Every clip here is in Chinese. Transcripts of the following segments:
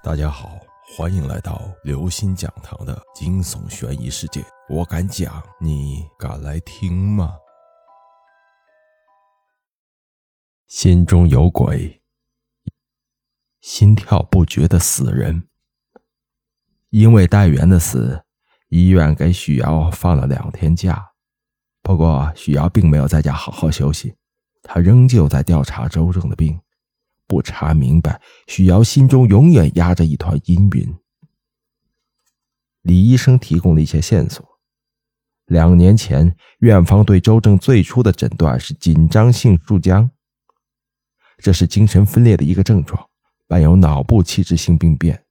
大家好，欢迎来到刘星讲堂的惊悚悬疑世界。我敢讲，你敢来听吗？心中有鬼，心跳不绝的死人。因为戴元的死，医院给许瑶放了两天假。不过许瑶并没有在家好好休息，他仍旧在调查周正的病。不查明白，许瑶心中永远压着一团阴云。李医生提供了一些线索：两年前，院方对周正最初的诊断是紧张性树僵，这是精神分裂的一个症状，伴有脑部器质性病变，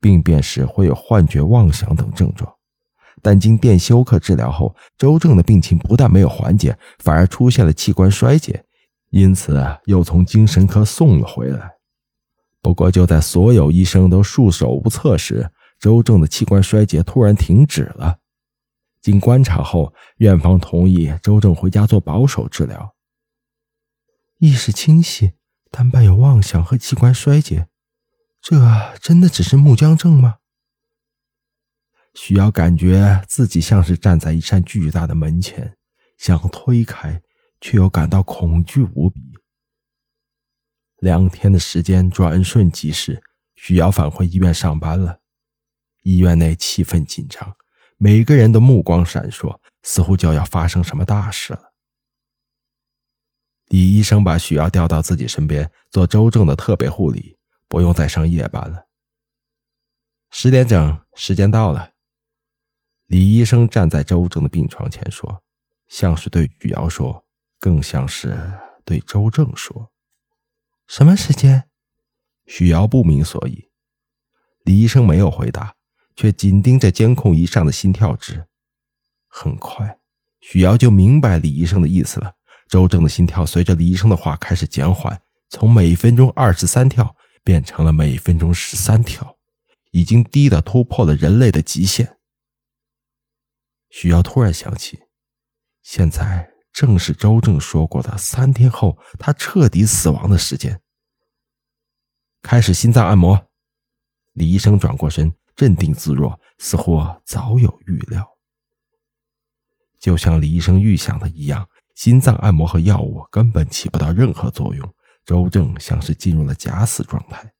病变时会有幻觉、妄想等症状。但经电休克治疗后，周正的病情不但没有缓解，反而出现了器官衰竭。因此，又从精神科送了回来。不过，就在所有医生都束手无策时，周正的器官衰竭突然停止了。经观察后，院方同意周正回家做保守治疗。意识清晰，但伴有妄想和器官衰竭，这真的只是木僵症吗？需要感觉自己像是站在一扇巨大的门前，想推开。却又感到恐惧无比。两天的时间转瞬即逝，许瑶返回医院上班了。医院内气氛紧张，每个人的目光闪烁，似乎就要发生什么大事了。李医生把许瑶调到自己身边，做周正的特别护理，不用再上夜班了。十点整，时间到了。李医生站在周正的病床前说，像是对许瑶说。更像是对周正说：“什么时间？”许瑶不明所以。李医生没有回答，却紧盯着监控仪上的心跳值。很快，许瑶就明白李医生的意思了。周正的心跳随着李医生的话开始减缓，从每分钟二十三跳变成了每分钟十三跳，已经低的突破了人类的极限。许瑶突然想起，现在。正是周正说过的三天后他彻底死亡的时间。开始心脏按摩，李医生转过身，镇定自若，似乎早有预料。就像李医生预想的一样，心脏按摩和药物根本起不到任何作用。周正像是进入了假死状态，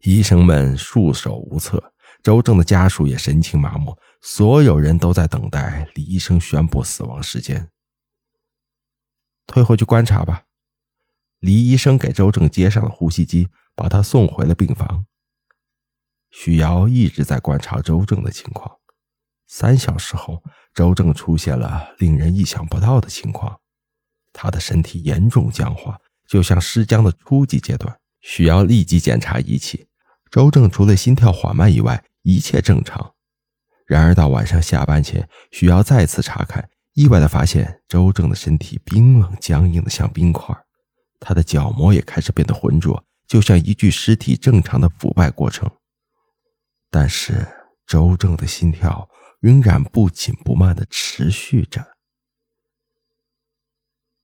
医生们束手无策。周正的家属也神情麻木，所有人都在等待李医生宣布死亡时间。退回去观察吧。李医生给周正接上了呼吸机，把他送回了病房。许瑶一直在观察周正的情况。三小时后，周正出现了令人意想不到的情况，他的身体严重僵化，就像尸僵的初级阶段。许瑶立即检查仪器，周正除了心跳缓慢以外，一切正常，然而到晚上下班前，许瑶再次查看，意外的发现周正的身体冰冷僵硬的像冰块，他的角膜也开始变得浑浊，就像一具尸体正常的腐败过程。但是周正的心跳仍然不紧不慢的持续着。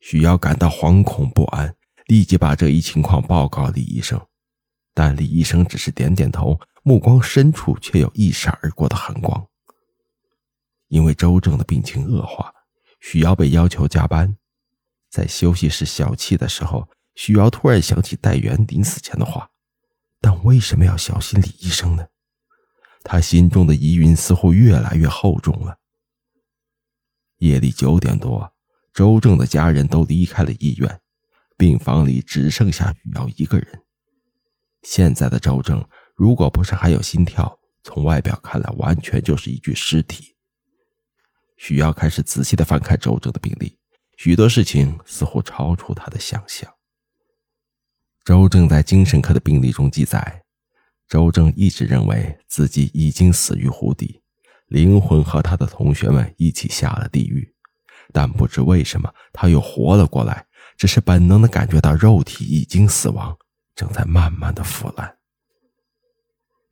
许瑶感到惶恐不安，立即把这一情况报告李医生，但李医生只是点点头。目光深处却有一闪而过的寒光。因为周正的病情恶化，许瑶被要求加班。在休息室小憩的时候，许瑶突然想起戴元临死前的话：“但为什么要小心李医生呢？”他心中的疑云似乎越来越厚重了。夜里九点多，周正的家人都离开了医院，病房里只剩下许瑶一个人。现在的周正。如果不是还有心跳，从外表看来完全就是一具尸体。许耀开始仔细的翻看周正的病历，许多事情似乎超出他的想象。周正在精神科的病历中记载，周正一直认为自己已经死于湖底，灵魂和他的同学们一起下了地狱，但不知为什么他又活了过来，只是本能的感觉到肉体已经死亡，正在慢慢的腐烂。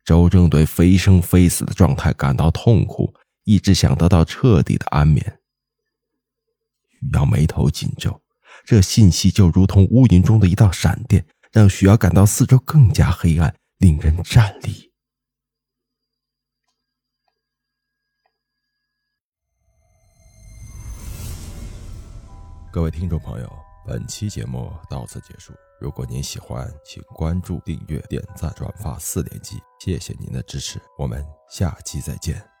周正对非生非死的状态感到痛苦，一直想得到彻底的安眠。许瑶眉头紧皱，这信息就如同乌云中的一道闪电，让许瑶感到四周更加黑暗，令人战栗。各位听众朋友，本期节目到此结束。如果您喜欢，请关注、订阅、点赞、转发四连击，谢谢您的支持，我们下期再见。